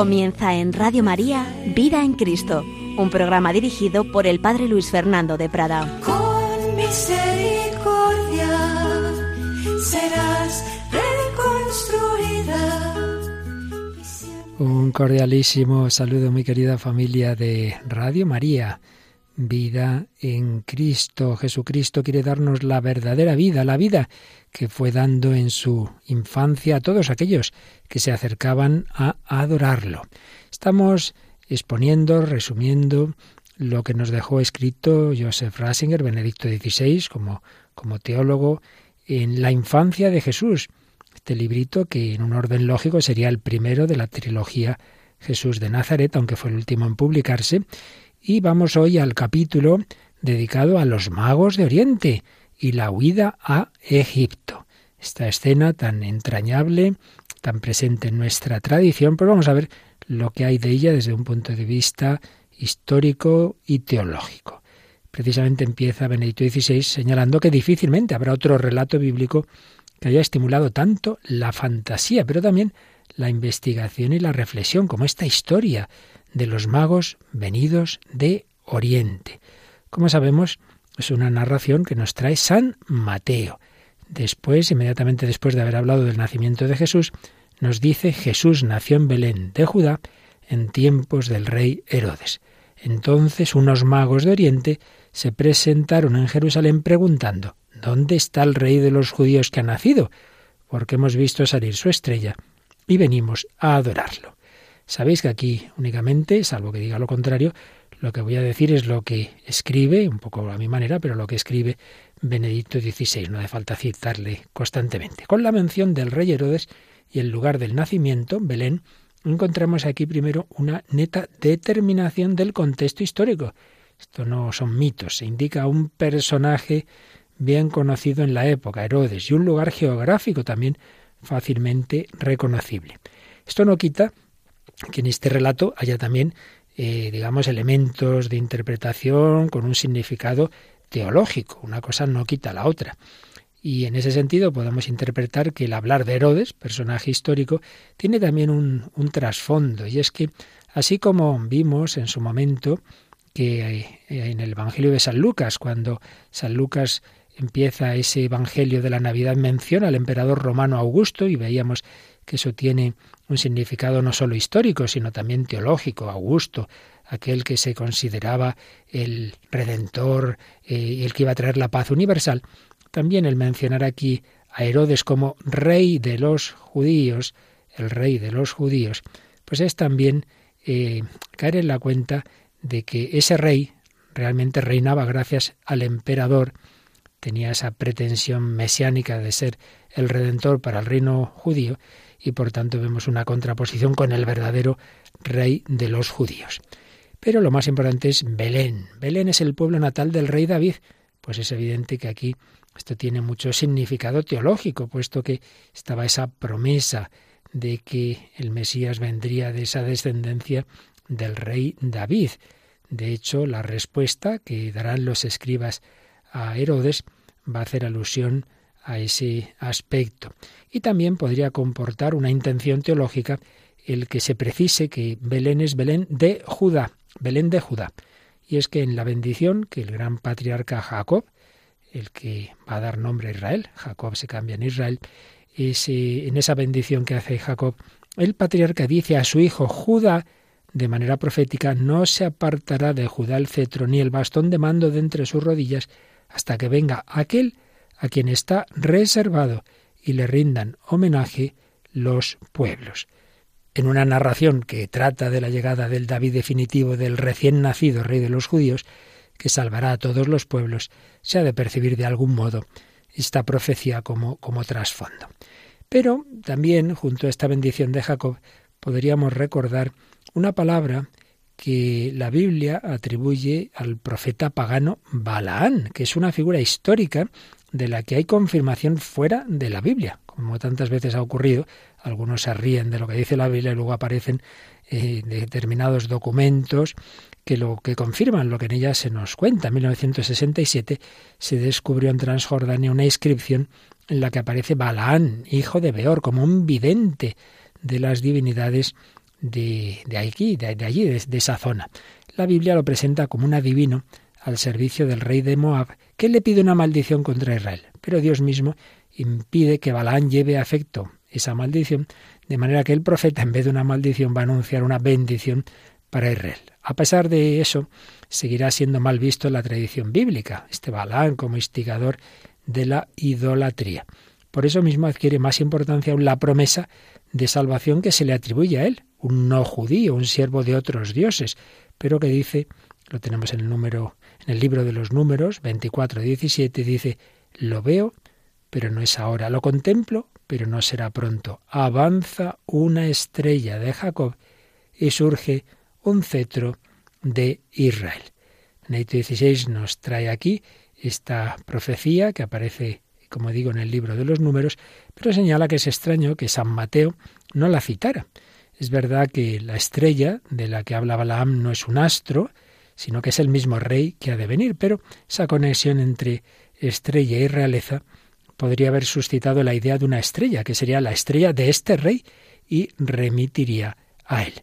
Comienza en Radio María Vida en Cristo, un programa dirigido por el Padre Luis Fernando de Prada. Con misericordia serás reconstruida. Un cordialísimo saludo, mi querida familia de Radio María. Vida en Cristo. Jesucristo quiere darnos la verdadera vida, la vida que fue dando en su infancia a todos aquellos que se acercaban a adorarlo. Estamos exponiendo, resumiendo lo que nos dejó escrito Joseph Rasinger, Benedicto XVI, como, como teólogo, en la infancia de Jesús. Este librito que en un orden lógico sería el primero de la trilogía Jesús de Nazaret, aunque fue el último en publicarse. Y vamos hoy al capítulo dedicado a los magos de Oriente y la huida a Egipto. Esta escena tan entrañable, tan presente en nuestra tradición, pues vamos a ver lo que hay de ella desde un punto de vista histórico y teológico. Precisamente empieza Benedicto XVI señalando que difícilmente habrá otro relato bíblico que haya estimulado tanto la fantasía, pero también la investigación y la reflexión, como esta historia de los magos venidos de Oriente. Como sabemos, es una narración que nos trae San Mateo. Después, inmediatamente después de haber hablado del nacimiento de Jesús, nos dice Jesús nació en Belén de Judá en tiempos del rey Herodes. Entonces unos magos de Oriente se presentaron en Jerusalén preguntando ¿Dónde está el rey de los judíos que ha nacido? Porque hemos visto salir su estrella y venimos a adorarlo. Sabéis que aquí únicamente, salvo que diga lo contrario, lo que voy a decir es lo que escribe, un poco a mi manera, pero lo que escribe Benedicto XVI. No hace falta citarle constantemente. Con la mención del rey Herodes y el lugar del nacimiento, Belén, encontramos aquí primero una neta determinación del contexto histórico. Esto no son mitos, se indica un personaje bien conocido en la época, Herodes, y un lugar geográfico también fácilmente reconocible. Esto no quita que en este relato haya también, eh, digamos, elementos de interpretación con un significado teológico. Una cosa no quita la otra. Y en ese sentido podemos interpretar que el hablar de Herodes, personaje histórico, tiene también un, un trasfondo. Y es que, así como vimos en su momento que eh, en el Evangelio de San Lucas, cuando San Lucas empieza ese Evangelio de la Navidad, menciona al emperador romano Augusto y veíamos que eso tiene un significado no solo histórico, sino también teológico. Augusto, aquel que se consideraba el redentor eh, y el que iba a traer la paz universal. También el mencionar aquí a Herodes como rey de los judíos, el rey de los judíos, pues es también eh, caer en la cuenta de que ese rey realmente reinaba gracias al emperador, tenía esa pretensión mesiánica de ser el redentor para el reino judío, y por tanto vemos una contraposición con el verdadero rey de los judíos. Pero lo más importante es Belén. Belén es el pueblo natal del rey David. Pues es evidente que aquí esto tiene mucho significado teológico, puesto que estaba esa promesa de que el Mesías vendría de esa descendencia del rey David. De hecho, la respuesta que darán los escribas a Herodes va a hacer alusión a ese aspecto. Y también podría comportar una intención teológica el que se precise que Belén es Belén de Judá, Belén de Judá. Y es que en la bendición que el gran patriarca Jacob, el que va a dar nombre a Israel, Jacob se cambia en Israel, ese, en esa bendición que hace Jacob, el patriarca dice a su hijo Judá, de manera profética, no se apartará de Judá el cetro ni el bastón de mando de entre sus rodillas, hasta que venga aquel a quien está reservado y le rindan homenaje los pueblos. En una narración que trata de la llegada del David definitivo del recién nacido rey de los judíos, que salvará a todos los pueblos, se ha de percibir de algún modo esta profecía como, como trasfondo. Pero también, junto a esta bendición de Jacob, podríamos recordar una palabra que la Biblia atribuye al profeta pagano Balaán, que es una figura histórica de la que hay confirmación fuera de la Biblia. Como tantas veces ha ocurrido, algunos se ríen de lo que dice la Biblia y luego aparecen eh, determinados documentos que lo que confirman lo que en ella se nos cuenta. En 1967 se descubrió en Transjordania una inscripción en la que aparece Balaán, hijo de Beor, como un vidente de las divinidades de, de aquí, de, allí, de, de esa zona. La Biblia lo presenta como un adivino al servicio del rey de Moab, que le pide una maldición contra Israel. Pero Dios mismo impide que Balaán lleve a efecto esa maldición, de manera que el profeta, en vez de una maldición, va a anunciar una bendición para Israel. A pesar de eso, seguirá siendo mal visto en la tradición bíblica, este Balaán como instigador de la idolatría. Por eso mismo adquiere más importancia aún la promesa de salvación que se le atribuye a él, un no judío, un siervo de otros dioses, pero que dice, lo tenemos en el número en el libro de los números 24 17 dice, lo veo, pero no es ahora, lo contemplo, pero no será pronto. Avanza una estrella de Jacob y surge un cetro de Israel. Benedicto XVI nos trae aquí esta profecía que aparece, como digo, en el libro de los números, pero señala que es extraño que San Mateo no la citara. Es verdad que la estrella de la que habla Balaam no es un astro, sino que es el mismo rey que ha de venir, pero esa conexión entre estrella y realeza podría haber suscitado la idea de una estrella, que sería la estrella de este rey, y remitiría a él.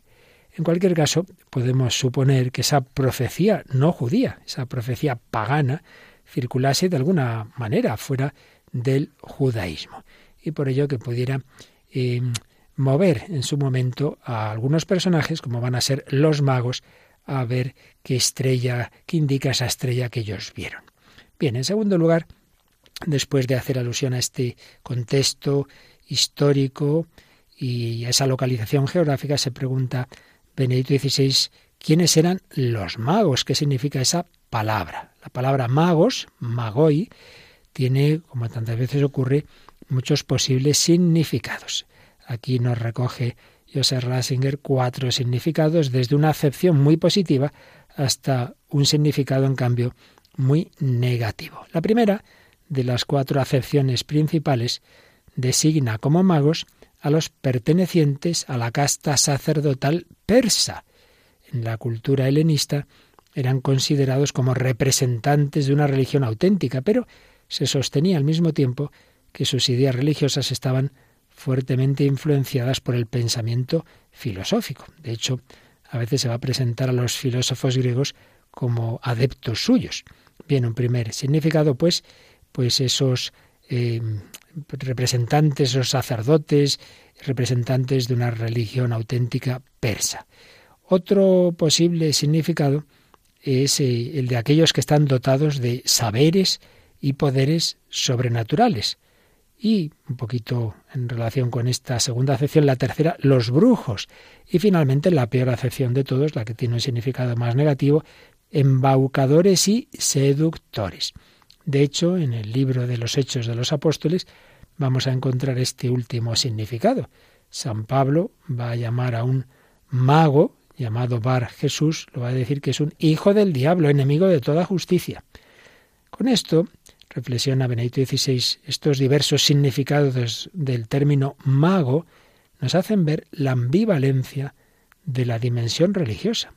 En cualquier caso, podemos suponer que esa profecía no judía, esa profecía pagana, circulase de alguna manera fuera del judaísmo, y por ello que pudiera eh, mover en su momento a algunos personajes, como van a ser los magos, a ver qué estrella, qué indica esa estrella que ellos vieron. Bien, en segundo lugar, después de hacer alusión a este contexto histórico y a esa localización geográfica, se pregunta Benedicto XVI quiénes eran los magos, qué significa esa palabra. La palabra magos, magoi, tiene, como tantas veces ocurre, muchos posibles significados. Aquí nos recoge Joseph Rasinger cuatro significados, desde una acepción muy positiva hasta un significado, en cambio, muy negativo. La primera de las cuatro acepciones principales designa como magos a los pertenecientes a la casta sacerdotal persa. En la cultura helenista eran considerados como representantes de una religión auténtica, pero se sostenía al mismo tiempo que sus ideas religiosas estaban fuertemente influenciadas por el pensamiento filosófico. De hecho, a veces se va a presentar a los filósofos griegos como adeptos suyos. Bien, un primer significado, pues, pues esos eh, representantes, esos sacerdotes, representantes de una religión auténtica persa. Otro posible significado es eh, el de aquellos que están dotados de saberes y poderes sobrenaturales, y un poquito en relación con esta segunda acepción, la tercera, los brujos. Y finalmente la peor acepción de todos, la que tiene un significado más negativo, embaucadores y seductores. De hecho, en el libro de los Hechos de los Apóstoles vamos a encontrar este último significado. San Pablo va a llamar a un mago llamado Bar Jesús, lo va a decir que es un hijo del diablo, enemigo de toda justicia. Con esto reflexiona Benedicto XVI, estos diversos significados del término mago nos hacen ver la ambivalencia de la dimensión religiosa.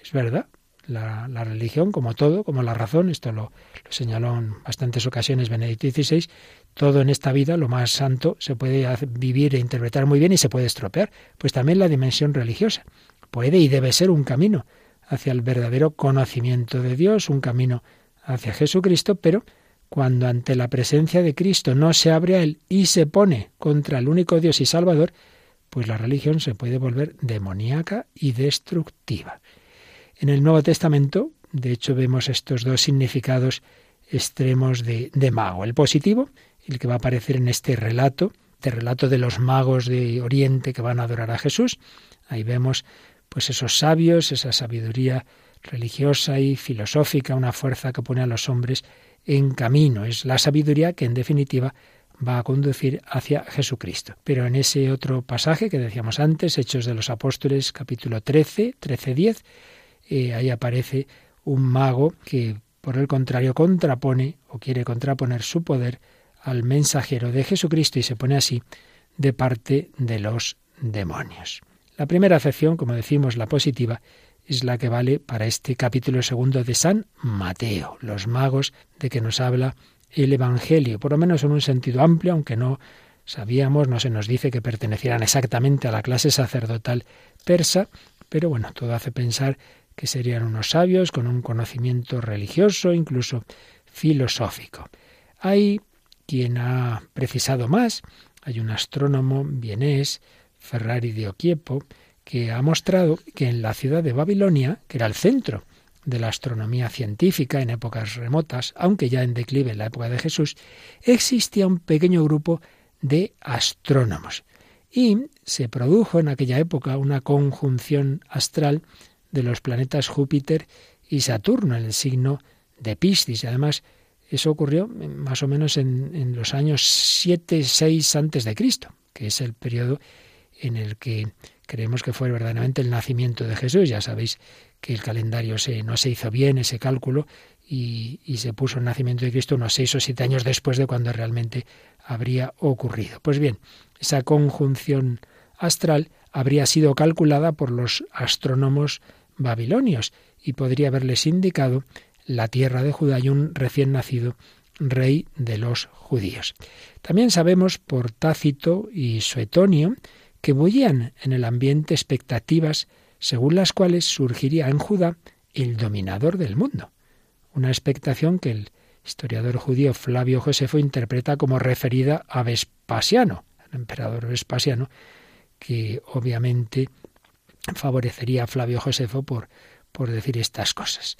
Es verdad, la, religión, como todo, como la razón, esto lo, lo, señaló en bastantes ocasiones Benedicto XVI, todo en esta vida, lo más santo, se puede vivir e interpretar muy bien y se puede estropear. Pues también la dimensión religiosa puede y debe ser un camino hacia el verdadero conocimiento de Dios, un camino hacia Jesucristo, pero cuando ante la presencia de Cristo no se abre a Él y se pone contra el único Dios y Salvador, pues la religión se puede volver demoníaca y destructiva. En el Nuevo Testamento, de hecho, vemos estos dos significados extremos de, mago. El positivo, el que va a aparecer en este relato, este relato de los magos de Oriente que van a adorar a Jesús. Ahí vemos pues esos sabios, esa sabiduría religiosa y filosófica, una fuerza que pone a los hombres en camino. Es la sabiduría que en definitiva va a conducir hacia Jesucristo. Pero en ese otro pasaje que decíamos antes, Hechos de los Apóstoles, capítulo 13, 13, 10, ahí aparece un mago que, por el contrario, contrapone o quiere contraponer su poder al mensajero de Jesucristo y se pone así de parte de los demonios. La primera acepción, como decimos, la positiva, es la que vale para este capítulo segundo de San Mateo, los magos de que nos habla el Evangelio, por lo menos en un sentido amplio, aunque no sabíamos, no se nos dice que pertenecieran exactamente a la clase sacerdotal persa, pero bueno, todo hace pensar que serían unos sabios con un conocimiento religioso, incluso filosófico. Hay quien ha precisado más, hay un astrónomo vienés, Ferrari de Oquiepo, que ha mostrado que en la ciudad de Babilonia, que era el centro de la astronomía científica en épocas remotas, aunque ya en declive en la época de Jesús, existía un pequeño grupo de astrónomos. Y se produjo en aquella época una conjunción astral de los planetas Júpiter y Saturno en el signo de Piscis. Además, eso ocurrió más o menos en, los años 7, 6 antes de Cristo, que es el periodo en el que creemos que fue verdaderamente el nacimiento de Jesús. Ya sabéis que el calendario no se hizo bien, ese cálculo, y, y, se puso el nacimiento de Cristo unos seis o siete años después de cuando realmente habría ocurrido. Pues bien, esa conjunción astral habría sido calculada por los astrónomos babilonios y podría haberles indicado la tierra de Judá y un recién nacido rey de los judíos. También sabemos por Tácito y Suetonio que bullían en el ambiente expectativas según las cuales surgiría en Judá el dominador del mundo. Una expectación que el historiador judío Flavio Josefo interpreta como referida a Vespasiano, el emperador Vespasiano, que obviamente favorecería a Flavio Josefo por, por decir estas cosas.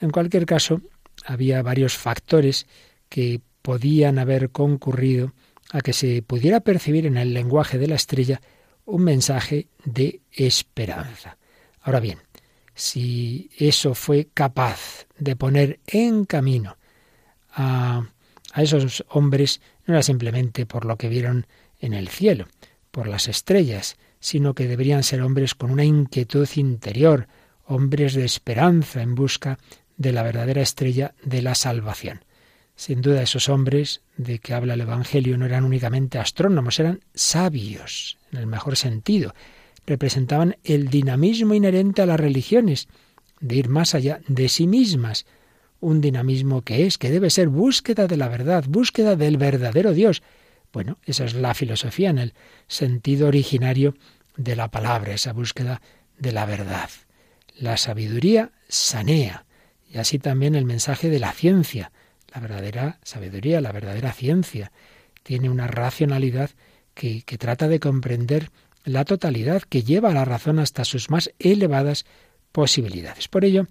En cualquier caso, había varios factores que podían haber concurrido a que se pudiera percibir en el lenguaje de la estrella un mensaje de esperanza. Ahora bien, si eso fue capaz de poner en camino a, a esos hombres, no era simplemente por lo que vieron en el cielo, por las estrellas, sino que deberían ser hombres con una inquietud interior, hombres de esperanza en busca de la verdadera estrella de la salvación. Sin duda esos hombres de que habla el Evangelio no eran únicamente astrónomos, eran sabios, en el mejor sentido. Representaban el dinamismo inherente a las religiones, de ir más allá de sí mismas, un dinamismo que es, que debe ser búsqueda de la verdad, búsqueda del verdadero Dios, bueno, esa es la filosofía en el sentido originario de la palabra, esa búsqueda de la verdad. La sabiduría sanea, y así también el mensaje de la ciencia. La verdadera sabiduría, la verdadera ciencia, tiene una racionalidad que, trata de comprender la totalidad, que lleva a la razón hasta sus más elevadas posibilidades. Por ello,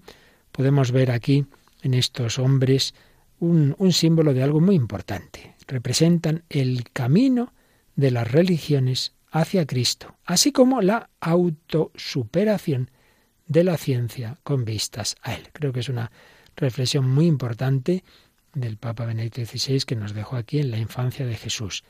podemos ver aquí en estos hombres un, un símbolo de algo muy importante representan el camino de las religiones hacia Cristo, así como la autosuperación de la ciencia con vistas a Él. Creo que es una reflexión muy importante del Papa Benedicto XVI que nos dejó aquí en la infancia de Jesús.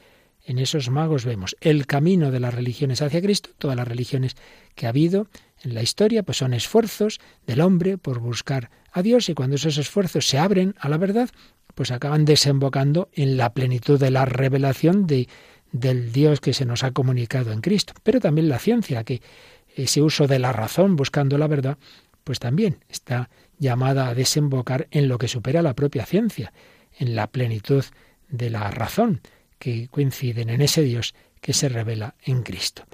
En esos magos vemos el camino de las religiones hacia Cristo, todas las religiones que ha habido en la historia, pues son esfuerzos del hombre por buscar a Dios y cuando esos esfuerzos se abren a la verdad, pues acaban desembocando en la plenitud de la revelación de, del Dios que se nos ha comunicado en Cristo. Pero también la ciencia, que ese uso de la razón buscando la verdad, pues también está llamada a desembocar en lo que supera la propia ciencia, en la plenitud de la razón, que coinciden en ese Dios que se revela en Cristo.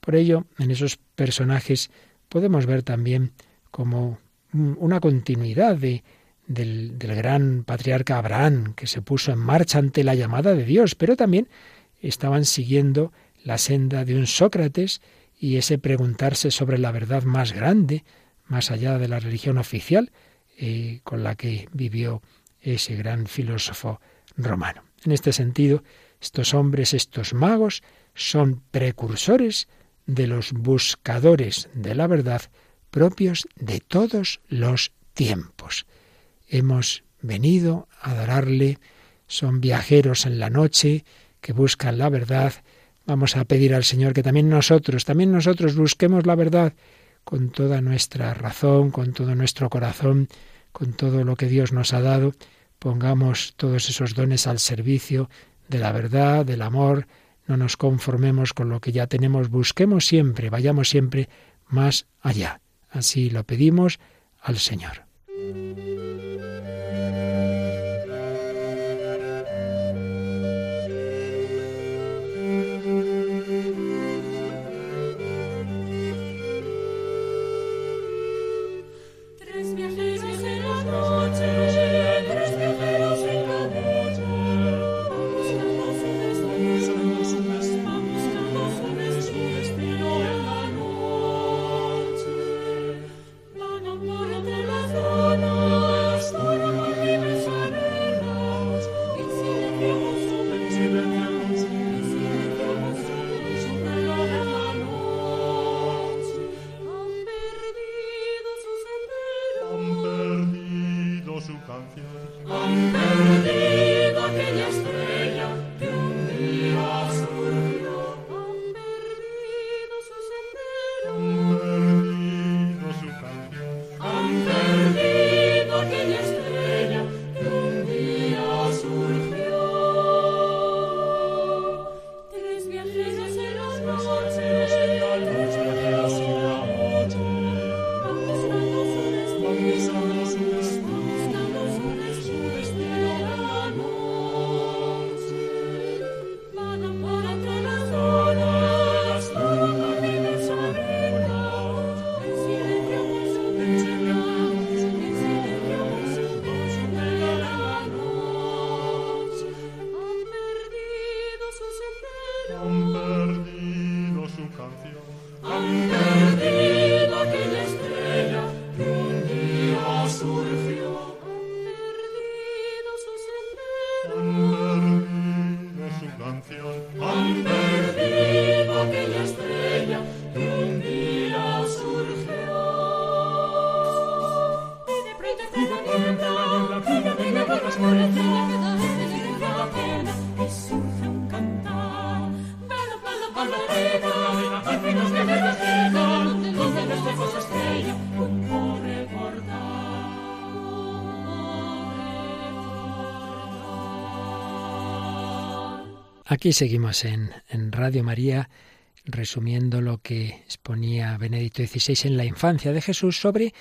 Por ello, en esos personajes podemos ver también como una continuidad de, del, gran patriarca Abraham, que se puso en marcha ante la llamada de Dios, pero también estaban siguiendo la senda de un Sócrates y ese preguntarse sobre la verdad más grande, más allá de la religión oficial, eh, con la que vivió ese gran filósofo romano. En este sentido, estos hombres, estos magos, son precursores de los buscadores de la verdad propios de todos los tiempos hemos venido a adorarle, son viajeros en la noche que buscan la verdad. Vamos a pedir al Señor que también nosotros, también nosotros busquemos la verdad con toda nuestra razón, con todo nuestro corazón, con todo lo que Dios nos ha dado, pongamos todos esos dones al servicio de la verdad, del amor, no nos conformemos con lo que ya tenemos, busquemos siempre, vayamos siempre más allá. Así lo pedimos al Señor. Aquí seguimos en, Radio María resumiendo lo que exponía Benedicto XVI en la infancia de Jesús sobre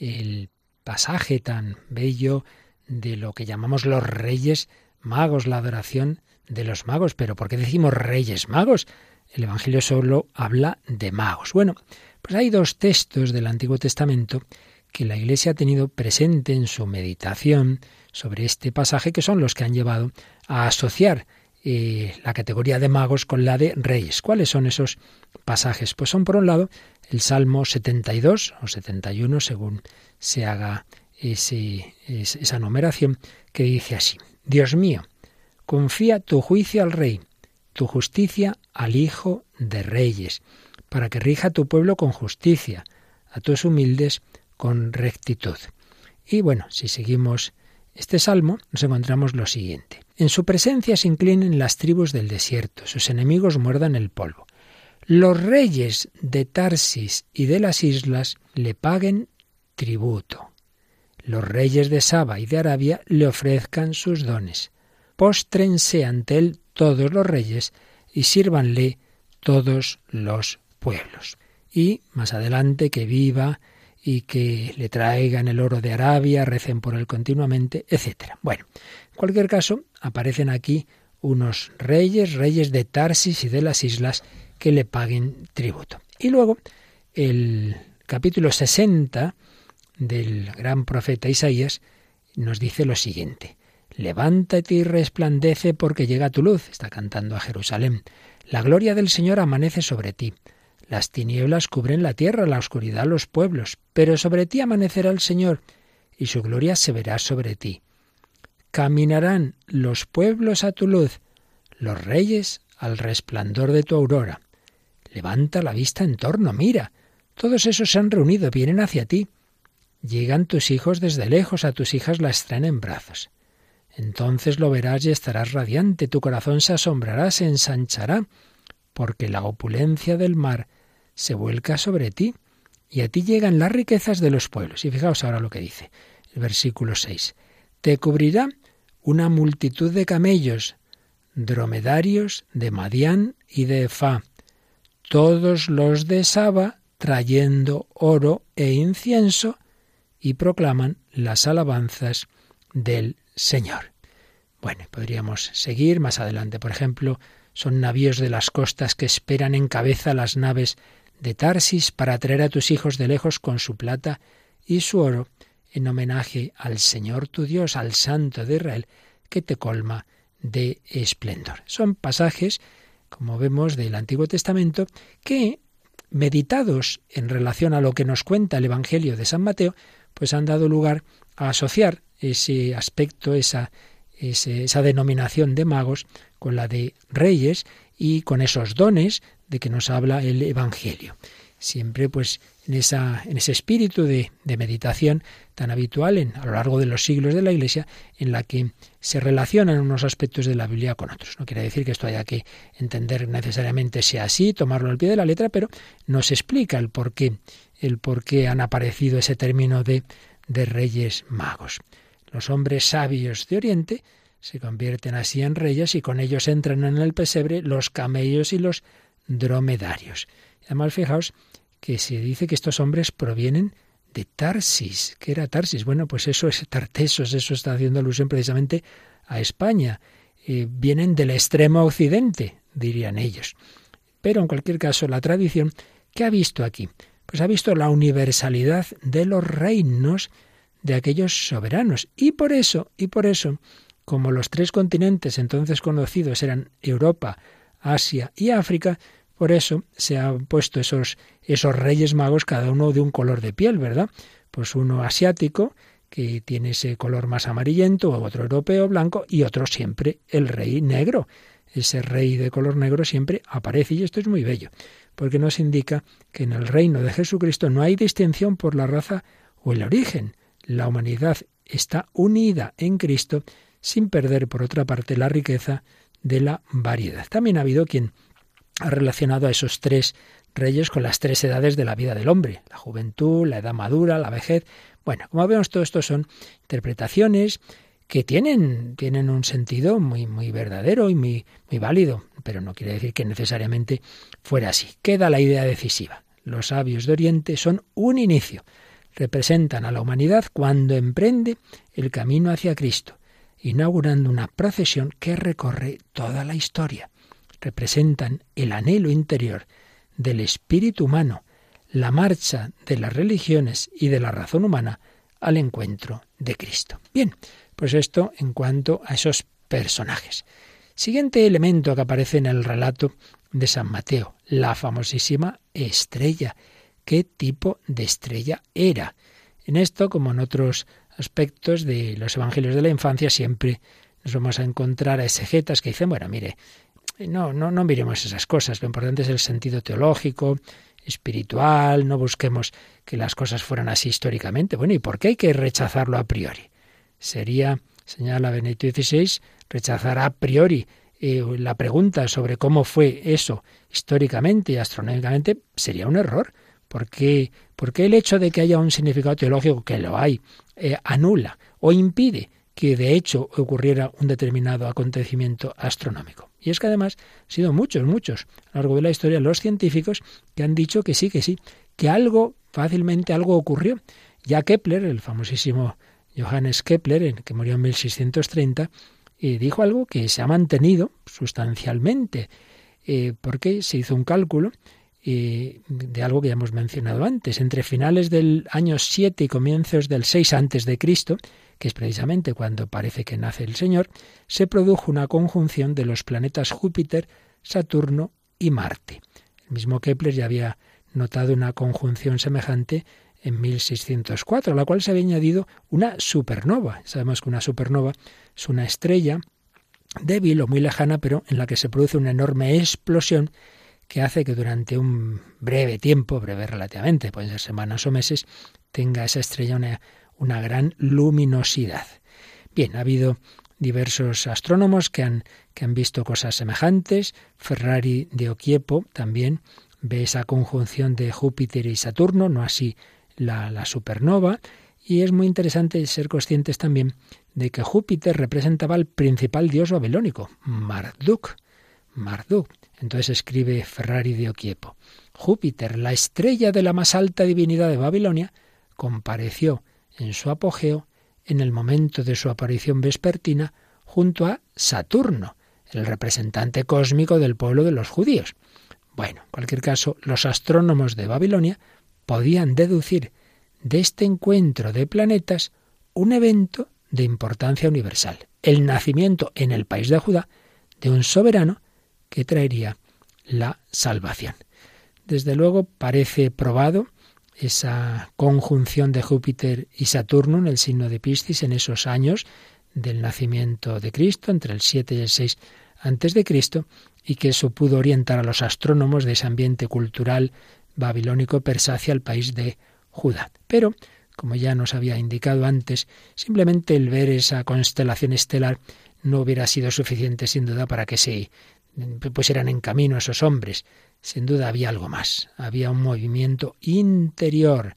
el pasaje tan bello de lo que llamamos los reyes magos, la adoración de los magos. Pero ¿por qué decimos reyes magos? El Evangelio solo habla de magos. Bueno, pues hay dos textos del Antiguo Testamento que la Iglesia ha tenido presente en su meditación sobre este pasaje, que son los que han llevado a asociar la categoría de magos con la de reyes. ¿Cuáles son esos pasajes? Pues son, por un lado, el Salmo 72 o 71, según se haga esa numeración, que dice así, Dios mío, confía tu juicio al rey, tu justicia al Hijo de Reyes, para que rija a tu pueblo con justicia, a tus humildes con rectitud. Y bueno, si seguimos este salmo, nos encontramos lo siguiente. En su presencia se inclinen las tribus del desierto, sus enemigos muerdan el polvo. Los reyes de Tarsis y de las islas le paguen tributo. Los reyes de Saba y de Arabia le ofrezcan sus dones. Póstrense ante él todos los reyes y sírvanle todos los pueblos. Y más adelante que viva y que le traigan el oro de Arabia, recen por él continuamente, etc. Bueno, en cualquier caso, aparecen aquí unos reyes, reyes de Tarsis y de las islas, que le paguen tributo. Y luego, el capítulo 60 del gran profeta Isaías nos dice lo siguiente. Levántate y resplandece porque llega tu luz, está cantando a Jerusalén. La gloria del Señor amanece sobre ti. Las tinieblas cubren la tierra, la oscuridad los pueblos, pero sobre ti amanecerá el Señor, y su gloria se verá sobre ti. Caminarán los pueblos a tu luz, los reyes al resplandor de tu aurora. Levanta la vista en torno, mira, todos esos se han reunido, vienen hacia ti. Llegan tus hijos desde lejos, a tus hijas las traen en brazos. Entonces lo verás y estarás radiante, tu corazón se asombrará, se ensanchará, porque la opulencia del mar se vuelca sobre ti y a ti llegan las riquezas de los pueblos. Y fijaos ahora lo que dice el versículo 6. Te cubrirá una multitud de camellos, dromedarios de Madián y de Efa, todos los de Saba trayendo oro e incienso y proclaman las alabanzas del Señor. Bueno, podríamos seguir más adelante. Por ejemplo, son navíos de las costas que esperan en cabeza las naves de Tarsis para traer a tus hijos de lejos con su plata y su oro en homenaje al Señor tu Dios, al Santo de Israel, que te colma de esplendor. Son pasajes, como vemos, del Antiguo Testamento que, meditados en relación a lo que nos cuenta el Evangelio de San Mateo, pues han dado lugar a asociar ese aspecto, esa, esa denominación de magos con la de reyes y con esos dones de que nos habla el Evangelio. Siempre, pues, en, esa, en ese espíritu de, meditación tan habitual en, a lo largo de los siglos de la Iglesia, en la que se relacionan unos aspectos de la Biblia con otros. No quiere decir que esto haya que entender necesariamente sea así, tomarlo al pie de la letra, pero nos explica el por qué, el por qué han aparecido ese término de, de reyes magos. Los hombres sabios de Oriente se convierten así en reyes y con ellos entran en el pesebre los camellos y los dromedarios. Además, fijaos que se dice que estos hombres provienen de Tarsis. ¿Qué era Tarsis? Bueno, pues eso es Tartesos, eso está haciendo alusión precisamente a España. Eh, vienen del extremo occidente, dirían ellos. Pero en cualquier caso, la tradición, ¿qué ha visto aquí? Pues ha visto la universalidad de los reinos de aquellos soberanos. Y por eso, y por eso, como los tres continentes entonces conocidos eran Europa, Asia y África, por eso se han puesto esos, esos reyes magos, cada uno de un color de piel, ¿verdad? Pues uno asiático, que tiene ese color más amarillento, otro europeo blanco, y otro siempre el rey negro. Ese rey de color negro siempre aparece, y esto es muy bello, porque nos indica que en el reino de Jesucristo no hay distinción por la raza o el origen. La humanidad está unida en Cristo sin perder, por otra parte, la riqueza de la variedad. También ha habido quien ha relacionado a esos tres reyes con las tres edades de la vida del hombre, la juventud, la edad madura, la vejez. Bueno, como vemos, todo esto son interpretaciones que tienen, tienen un sentido muy, muy verdadero y muy, muy válido, pero no quiere decir que necesariamente fuera así. Queda la idea decisiva. Los sabios de Oriente son un inicio, representan a la humanidad cuando emprende el camino hacia Cristo, inaugurando una procesión que recorre toda la historia representan el anhelo interior del espíritu humano, la marcha de las religiones y de la razón humana al encuentro de Cristo. Bien, pues esto en cuanto a esos personajes. Siguiente elemento que aparece en el relato de San Mateo, la famosísima estrella. ¿Qué tipo de estrella era? En esto, como en otros aspectos de los evangelios de la infancia, siempre nos vamos a encontrar a exegetas que dicen, bueno, mire, no, no, no miremos esas cosas. Lo importante es el sentido teológico, espiritual, no busquemos que las cosas fueran así históricamente. Bueno, ¿y por qué hay que rechazarlo a priori? Sería, señala Benedicto XVI, rechazar a priori eh, la pregunta sobre cómo fue eso históricamente y astronómicamente sería un error. ¿Por qué, porque el hecho de que haya un significado teológico, que lo hay, eh, anula o impide que de hecho ocurriera un determinado acontecimiento astronómico? Y es que además han sido muchos, muchos, a lo largo de la historia, los científicos que han dicho que sí, que sí, que algo, fácilmente algo ocurrió. Ya Kepler, el famosísimo Johannes Kepler, que murió en 1630, eh, dijo algo que se ha mantenido sustancialmente, eh, porque se hizo un cálculo de algo que ya hemos mencionado antes. Entre finales del año 7 y comienzos del 6 antes de Cristo, que es precisamente cuando parece que nace el Señor, se produjo una conjunción de los planetas Júpiter, Saturno y Marte. El mismo Kepler ya había notado una conjunción semejante en 1604, a la cual se había añadido una supernova. Sabemos que una supernova es una estrella débil o muy lejana, pero en la que se produce una enorme explosión que hace que durante un breve tiempo, breve relativamente, pueden ser semanas o meses, tenga esa estrella una gran luminosidad. Bien, ha habido diversos astrónomos que han, que han visto cosas semejantes. Ferrari de Oquiepo también ve esa conjunción de Júpiter y Saturno, no así la, la supernova. Y es muy interesante ser conscientes también de que Júpiter representaba al principal dios babilónico, Marduk. Marduk. Entonces escribe Ferrari de Oquiepo. Júpiter, la estrella de la más alta divinidad de Babilonia, compareció en su apogeo en el momento de su aparición vespertina junto a Saturno, el representante cósmico del pueblo de los judíos. Bueno, en cualquier caso, los astrónomos de Babilonia podían deducir de este encuentro de planetas un evento de importancia universal, el nacimiento en el país de Judá de un soberano que traería la salvación. Desde luego parece probado esa conjunción de Júpiter y Saturno en el signo de Piscis en esos años del nacimiento de Cristo, entre el 7 y el 6 antes de Cristo, y que eso pudo orientar a los astrónomos de ese ambiente cultural babilónico persa hacia el país de Judá. Pero, como ya nos había indicado antes, simplemente el ver esa constelación estelar no hubiera sido suficiente sin duda para que se pusieran en camino esos hombres. Sin duda había algo más, había un movimiento interior.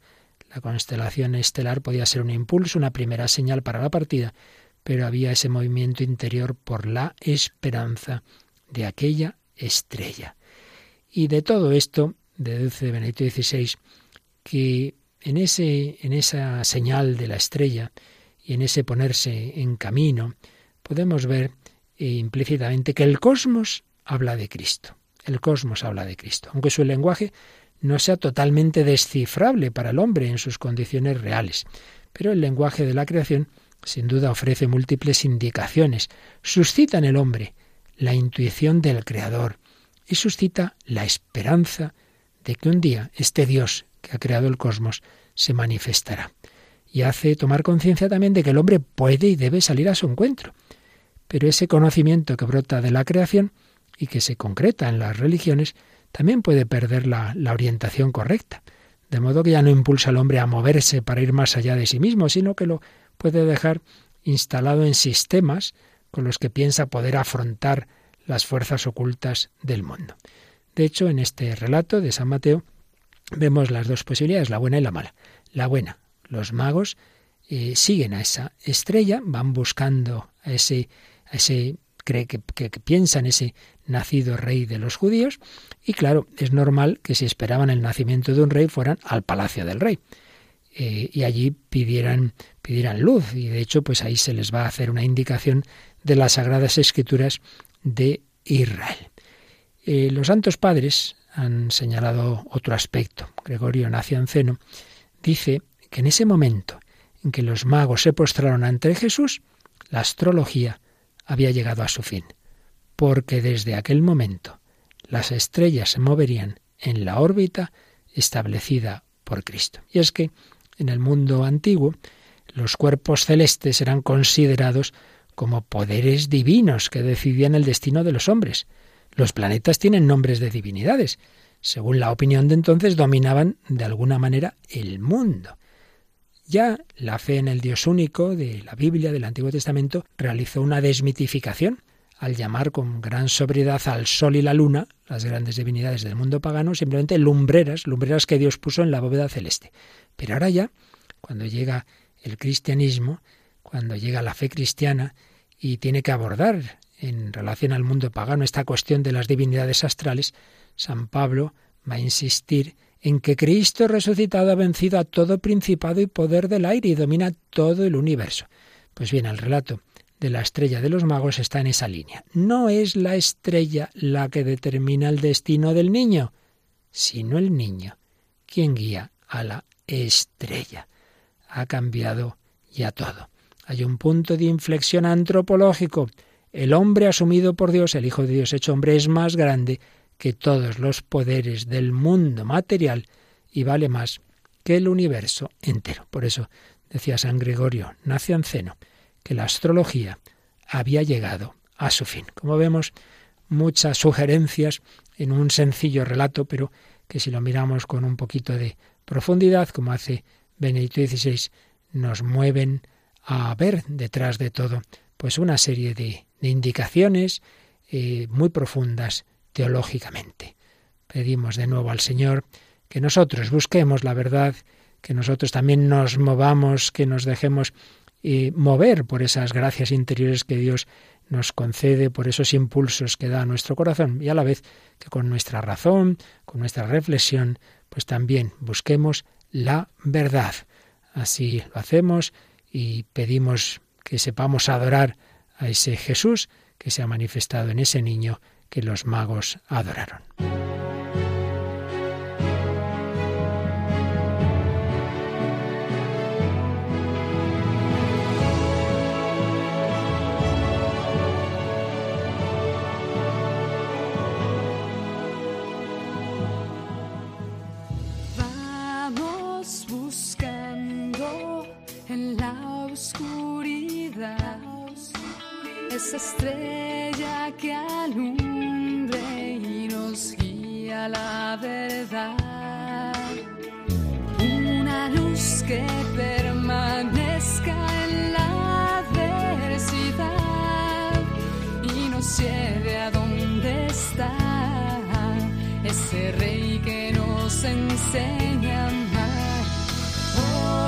La constelación estelar podía ser un impulso, una primera señal para la partida, pero había ese movimiento interior por la esperanza de aquella estrella. Y de todo esto, deduce Benedicto XVI, que en, ese, en esa señal de la estrella y en ese ponerse en camino, podemos ver implícitamente que el cosmos habla de Cristo. El cosmos habla de Cristo, aunque su lenguaje no sea totalmente descifrable para el hombre en sus condiciones reales. Pero el lenguaje de la creación sin duda ofrece múltiples indicaciones, suscita en el hombre la intuición del Creador y suscita la esperanza de que un día este Dios que ha creado el cosmos se manifestará. Y hace tomar conciencia también de que el hombre puede y debe salir a su encuentro. Pero ese conocimiento que brota de la creación y que se concreta en las religiones también puede perder la, orientación correcta. De modo que ya no impulsa al hombre a moverse para ir más allá de sí mismo, sino que lo puede dejar instalado en sistemas con los que piensa poder afrontar las fuerzas ocultas del mundo. De hecho, en este relato de San Mateo vemos las dos posibilidades, la buena y la mala. La buena, los magos eh, siguen a esa estrella, van buscando a ese, ese cree que, que, piensan ese nacido rey de los judíos, y claro, es normal que si esperaban el nacimiento de un rey fueran al palacio del rey. Eh, y allí pidieran, pidieran luz. Y de hecho, pues ahí se les va a hacer una indicación de las sagradas escrituras de Israel. Eh, los santos padres han señalado otro aspecto. Gregorio Nacianceno dice que en ese momento en que los magos se postraron ante Jesús, la astrología había llegado a su fin, porque desde aquel momento las estrellas se moverían en la órbita establecida por Cristo. Y es que en el mundo antiguo, los cuerpos celestes eran considerados como poderes divinos que decidían el destino de los hombres. Los planetas tienen nombres de divinidades. Según la opinión de entonces, dominaban de alguna manera el mundo. Ya la fe en el Dios único de la Biblia, del Antiguo Testamento, realizó una desmitificación al llamar con gran sobriedad al sol y la luna, las grandes divinidades del mundo pagano, simplemente lumbreras, lumbreras que Dios puso en la bóveda celeste. Pero ahora ya, cuando llega el cristianismo, cuando llega la fe cristiana y tiene que abordar en relación al mundo pagano esta cuestión de las divinidades astrales, San Pablo va a insistir en que Cristo resucitado ha vencido a todo principado y poder del aire y domina todo el universo. Pues bien, el relato de la estrella de los magos está en esa línea. No es la estrella la que determina el destino del niño, sino el niño quien guía a la estrella. Ha cambiado ya todo. Hay un punto de inflexión antropológico. El hombre asumido por Dios, el Hijo de Dios hecho hombre, es más grande que todos los poderes del mundo material y vale más que el universo entero. Por eso decía San Gregorio Nacianceno que la astrología había llegado a su fin. Como vemos, muchas sugerencias en un sencillo relato, pero que si lo miramos con un poquito de profundidad, como hace Benedicto XVI, nos mueven a ver detrás de todo pues una serie de, indicaciones eh, muy profundas teológicamente. Pedimos de nuevo al Señor que nosotros busquemos la verdad, que nosotros también nos movamos, que nos dejemos eh, mover por esas gracias interiores que Dios nos concede, por esos impulsos que da a nuestro corazón y a la vez que con nuestra razón, con nuestra reflexión, pues también busquemos la verdad. Así lo hacemos y pedimos que sepamos adorar a ese Jesús que se ha manifestado en ese niño que los magos adoraron. esa estrella que alumbre hacia la verdad. Una luz que permanezca en la adversidad y nos lleve a donde está ese rey que nos enseña a amar.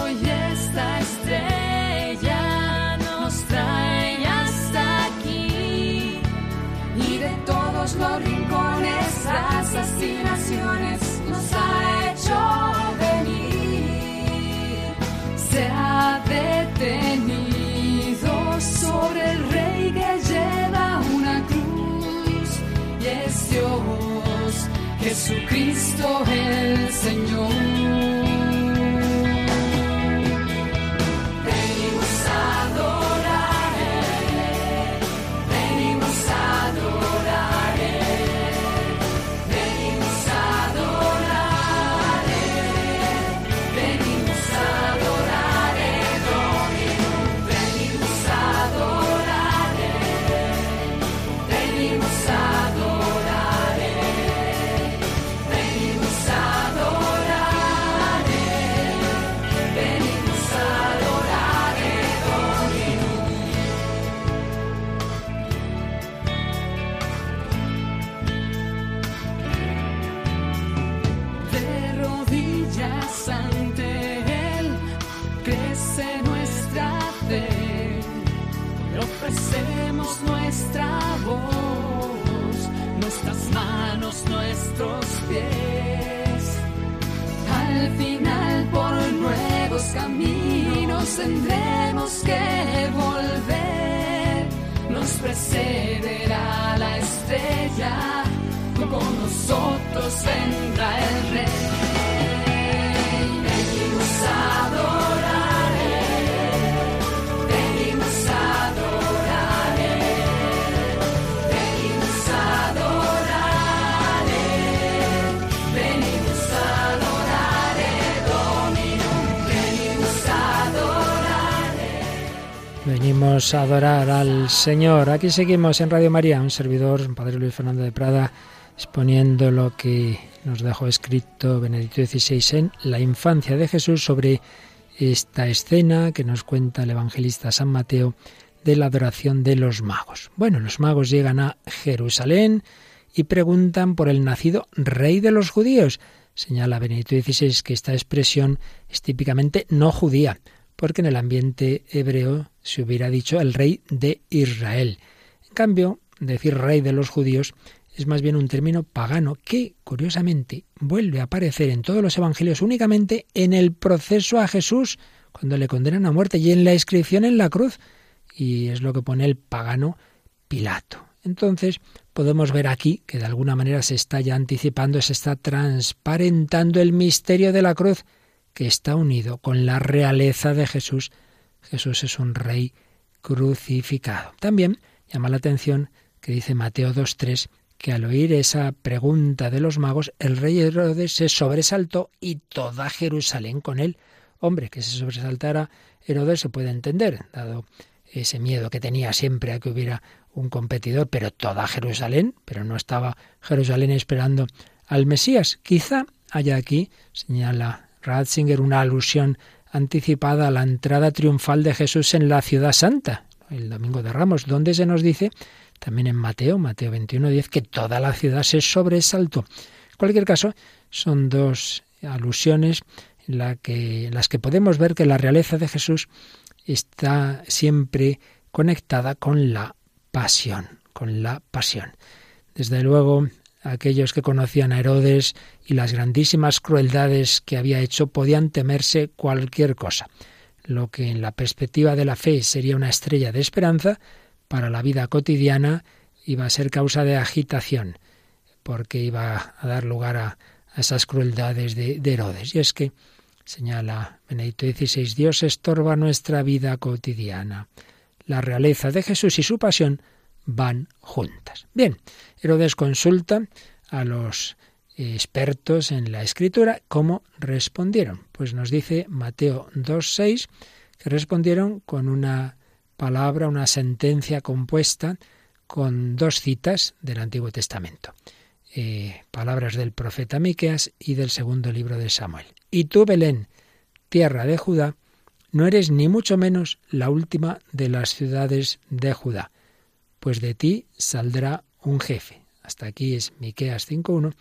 Hoy esta estrella. Caminos tendremos que volver. Nos precederá la estrella, con nosotros vendrá el rey. Adorar al Señor. Aquí seguimos en Radio María, un servidor, Padre Luis Fernando de Prada, exponiendo lo que nos dejó escrito Benedicto XVI en La infancia de Jesús sobre esta escena que nos cuenta el evangelista San Mateo de la adoración de los magos. Bueno, los magos llegan a Jerusalén y preguntan por el nacido rey de los judíos. Señala Benedicto XVI que esta expresión es típicamente no judía, porque en el ambiente hebreo se hubiera dicho el rey de Israel. En cambio, decir rey de los judíos es más bien un término pagano que, curiosamente, vuelve a aparecer en todos los evangelios únicamente en el proceso a Jesús, cuando le condenan a muerte, y en la inscripción en la cruz. Y es lo que pone el pagano Pilato. Entonces, podemos ver aquí que de alguna manera se está ya anticipando, se está transparentando el misterio de la cruz, que está unido con la realeza de Jesús. Jesús es un rey crucificado. También llama la atención que dice Mateo 2.3 que al oír esa pregunta de los magos, el rey Herodes se sobresaltó y toda Jerusalén con él. Hombre, que se sobresaltara Herodes se puede entender, dado ese miedo que tenía siempre a que hubiera un competidor, pero toda Jerusalén, pero no estaba Jerusalén esperando al Mesías. Quizá haya aquí, señala Ratzinger, una alusión anticipada a la entrada triunfal de Jesús en la ciudad santa, el domingo de Ramos, donde se nos dice también en Mateo, Mateo 21, 10, que toda la ciudad se sobresaltó. En cualquier caso, son dos alusiones en que, en las que podemos ver que la realeza de Jesús está siempre conectada con la pasión, con la pasión. Desde luego, aquellos que conocían a Herodes y las grandísimas crueldades que había hecho podían temerse cualquier cosa. Lo que en la perspectiva de la fe sería una estrella de esperanza, para la vida cotidiana iba a ser causa de agitación, porque iba a dar lugar a, esas crueldades de, de Herodes. Y es que, señala Benedicto XVI, Dios estorba nuestra vida cotidiana. La realeza de Jesús y su pasión van juntas. Bien, Herodes consulta a los expertos en la escritura cómo respondieron. Pues nos dice Mateo 2.6 que respondieron con una palabra, una sentencia compuesta con dos citas del Antiguo Testamento. Eh, palabras del profeta Miqueas y del segundo libro de Samuel. Y tú, Belén, tierra de Judá, no eres ni mucho menos la última de las ciudades de Judá, pues de ti saldrá un jefe. Hasta aquí es Miqueas 5.1,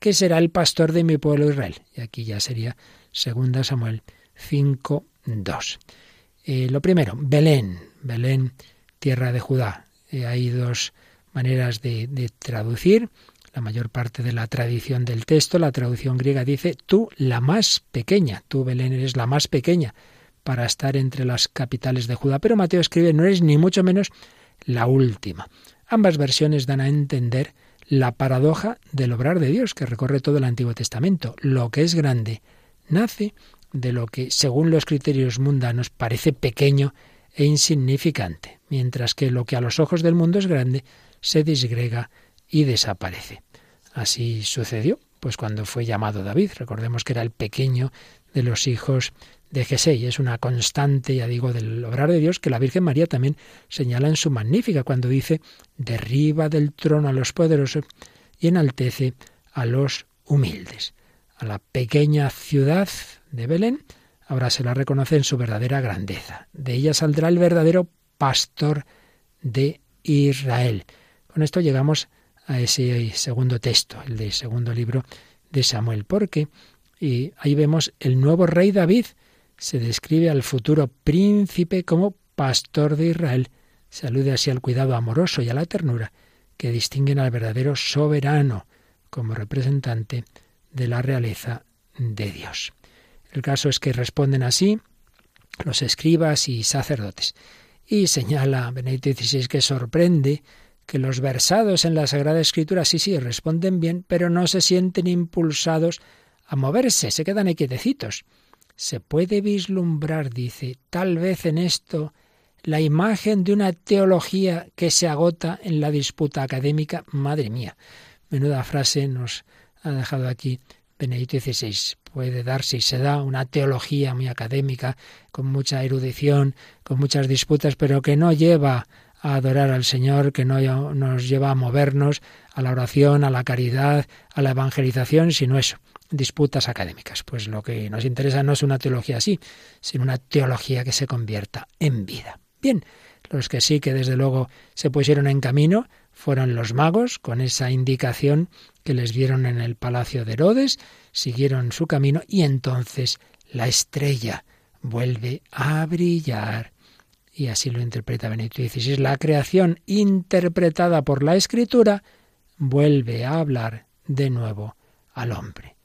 que será el pastor de mi pueblo Israel. Y aquí ya sería 2 Samuel 5.2. Eh, lo primero, Belén, Belén, tierra de Judá. Eh, hay dos maneras de, de traducir la mayor parte de la tradición del texto, la traducción griega dice, tú la más pequeña, tú Belén eres la más pequeña para estar entre las capitales de Judá, pero Mateo escribe, no eres ni mucho menos la última. Ambas versiones dan a entender la paradoja del obrar de Dios que recorre todo el Antiguo Testamento. Lo que es grande nace de lo que, según los criterios mundanos, parece pequeño e insignificante, mientras que lo que a los ojos del mundo es grande se disgrega y desaparece. Así sucedió, pues cuando fue llamado David, recordemos que era el pequeño de los hijos de Jesé, es una constante, ya digo, del obrar de Dios que la Virgen María también señala en su magnífica cuando dice, derriba del trono a los poderosos y enaltece a los humildes. A la pequeña ciudad de Belén ahora se la reconoce en su verdadera grandeza. De ella saldrá el verdadero pastor de Israel. Con esto llegamos a ese segundo texto, el del segundo libro de Samuel, porque y ahí vemos el nuevo rey David, se describe al futuro príncipe como pastor de Israel, se alude así al cuidado amoroso y a la ternura que distinguen al verdadero soberano como representante de la realeza de Dios. El caso es que responden así los escribas y sacerdotes. Y señala Benedicto XVI que sorprende que los versados en la Sagrada Escritura sí, sí, responden bien, pero no se sienten impulsados a moverse, se quedan quietecitos. Se puede vislumbrar, dice, tal vez en esto la imagen de una teología que se agota en la disputa académica. Madre mía, menuda frase nos ha dejado aquí Benedicto XVI. Puede darse y se da una teología muy académica, con mucha erudición, con muchas disputas, pero que no lleva a adorar al Señor, que no nos lleva a movernos a la oración, a la caridad, a la evangelización, sino eso, disputas académicas. Pues lo que nos interesa no es una teología así, sino una teología que se convierta en vida. Bien, los que sí que desde luego se pusieron en camino fueron los magos, con esa indicación que les dieron en el palacio de Herodes, siguieron su camino y entonces la estrella vuelve a brillar y así lo interpreta Benito XVI, la creación interpretada por la escritura vuelve a hablar de nuevo al hombre.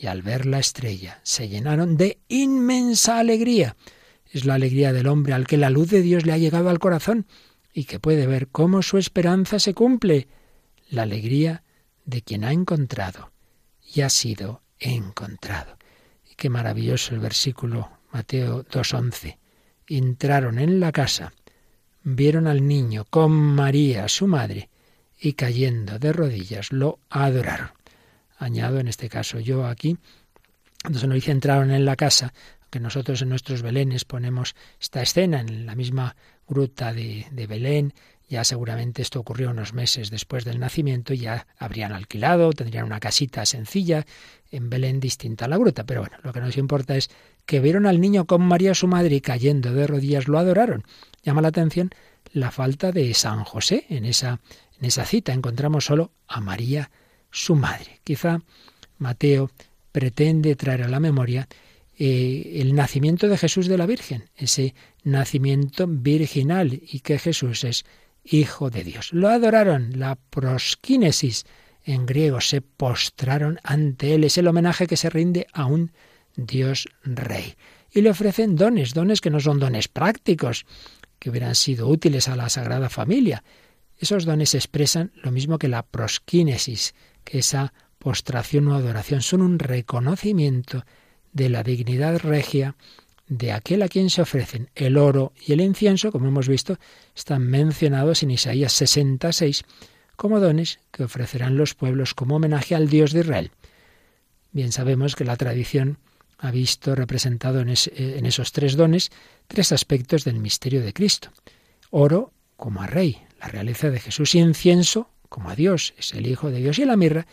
Y al ver la estrella se llenaron de inmensa alegría. Es la alegría del hombre al que la luz de Dios le ha llegado al corazón y que puede ver cómo su esperanza se cumple. La alegría de quien ha encontrado y ha sido encontrado. Y qué maravilloso el versículo Mateo 2.11 entraron en la casa, vieron al niño con María, su madre, y cayendo de rodillas lo adoraron. Añado en este caso yo aquí, cuando se nos dice entraron en la casa, que nosotros en nuestros Belenes ponemos esta escena en la misma gruta de, de Belén, ya seguramente esto ocurrió unos meses después del nacimiento, ya habrían alquilado, tendrían una casita sencilla en Belén distinta a la gruta. Pero bueno, lo que nos importa es que vieron al niño con María su madre y cayendo de rodillas lo adoraron. Llama la atención la falta de San José en esa, en esa cita. Encontramos solo a María su madre. Quizá Mateo pretende traer a la memoria eh, el nacimiento de Jesús de la Virgen, ese nacimiento virginal y que Jesús es Hijo de Dios. Lo adoraron, la prosquínesis en griego, se postraron ante él, es el homenaje que se rinde a un Dios Rey. Y le ofrecen dones, dones que no son dones prácticos, que hubieran sido útiles a la Sagrada Familia. Esos dones expresan lo mismo que la prosquínesis, esa postración o adoración son un reconocimiento de la dignidad regia de aquel a quien se ofrecen el oro y el incienso, como hemos visto, están mencionados en Isaías 66 como dones que ofrecerán los pueblos como homenaje al Dios de Israel. Bien sabemos que la tradición ha visto representado en, en esos tres dones tres aspectos del misterio de Cristo. Oro como a rey, la realeza de Jesús, y incienso como a Dios, es el Hijo de Dios, y la mirra,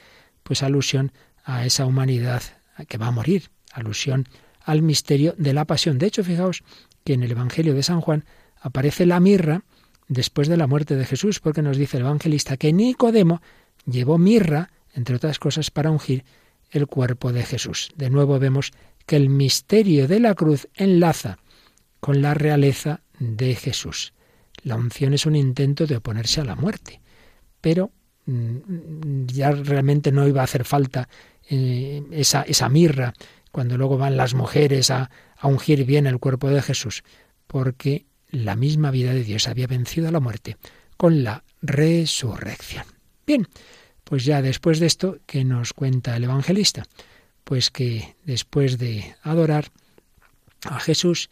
pues alusión a esa humanidad que va a morir, alusión al misterio de la pasión. De hecho, fijaos que en el Evangelio de San Juan aparece la mirra después de la muerte de Jesús, porque nos dice el evangelista que Nicodemo llevó mirra, entre otras cosas, para ungir el cuerpo de Jesús. De nuevo vemos que el misterio de la cruz enlaza con la realeza de Jesús. La unción es un intento de oponerse a la muerte, pero mm, ya realmente no iba a hacer falta eh, esa, mirra cuando luego van las mujeres a, ungir bien el cuerpo de Jesús, porque la misma vida de Dios había vencido a la muerte con la resurrección. Bien, pues ya después de esto, ¿qué nos cuenta el evangelista? Pues que después de adorar a Jesús,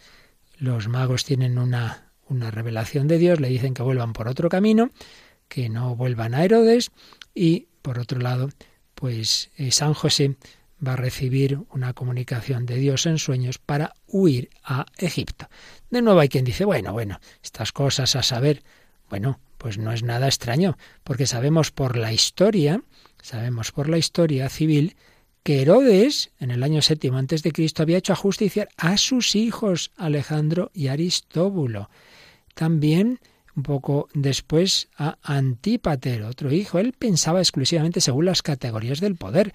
los magos tienen una revelación de Dios, le dicen que vuelvan por otro camino, que no vuelvan a Herodes y, por otro lado, pues eh, San José va a recibir una comunicación de Dios en sueños para huir a Egipto. De nuevo hay quien dice, bueno, bueno, estas cosas a saber, bueno, pues no es nada extraño, porque sabemos por la historia, sabemos por la historia civil, que Herodes, en el año séptimo antes de Cristo, había hecho ajusticiar a sus hijos, Alejandro y Aristóbulo. También, un poco después, a Antípater, otro hijo. Él pensaba exclusivamente según las categorías del poder.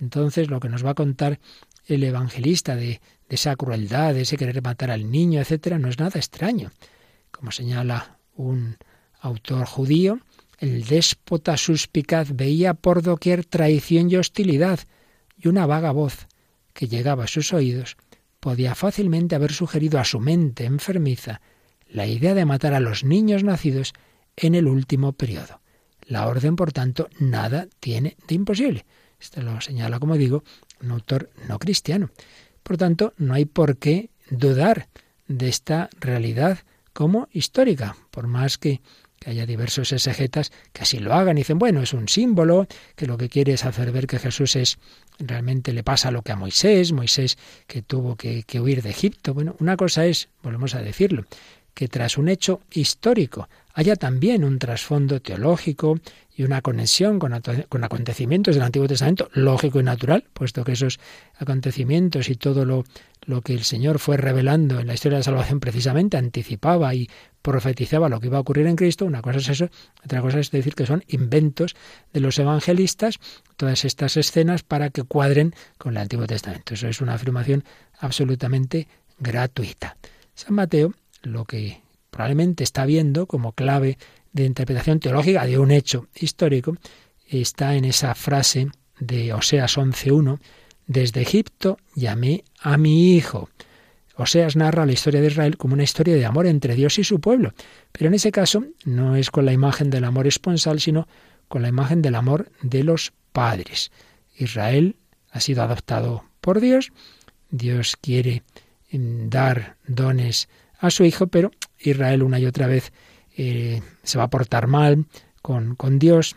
Entonces, lo que nos va a contar el evangelista de, de esa crueldad, de ese querer matar al niño, etcétera, no es nada extraño. Como señala un autor judío, el déspota suspicaz veía por doquier traición y hostilidad, y una vaga voz que llegaba a sus oídos podía fácilmente haber sugerido a su mente enfermiza la idea de matar a los niños nacidos en el último periodo. La orden, por tanto, nada tiene de imposible. Esto lo señala, como digo, un autor no cristiano. Por tanto, no hay por qué dudar de esta realidad como histórica, por más que, haya diversos exegetas que así lo hagan y dicen, bueno, es un símbolo, que lo que quiere es hacer ver que Jesús es realmente le pasa lo que a Moisés, Moisés que tuvo que, que huir de Egipto. Bueno, una cosa es, volvemos a decirlo, que tras un hecho histórico haya también un trasfondo teológico y una conexión con, con, acontecimientos del Antiguo Testamento, lógico y natural, puesto que esos acontecimientos y todo lo, lo que el Señor fue revelando en la historia de la salvación precisamente anticipaba y profetizaba lo que iba a ocurrir en Cristo, una cosa es eso, otra cosa es decir que son inventos de los evangelistas, todas estas escenas para que cuadren con el Antiguo Testamento. Eso es una afirmación absolutamente gratuita. San Mateo lo que probablemente está viendo como clave de interpretación teológica de un hecho histórico está en esa frase de Oseas 11.1, desde Egipto llamé a mi hijo. Oseas narra la historia de Israel como una historia de amor entre Dios y su pueblo, pero en ese caso no es con la imagen del amor esponsal, sino con la imagen del amor de los padres. Israel ha sido adoptado por Dios, Dios quiere dar dones a su hijo, pero Israel una y otra vez eh, se va a portar mal con, con, Dios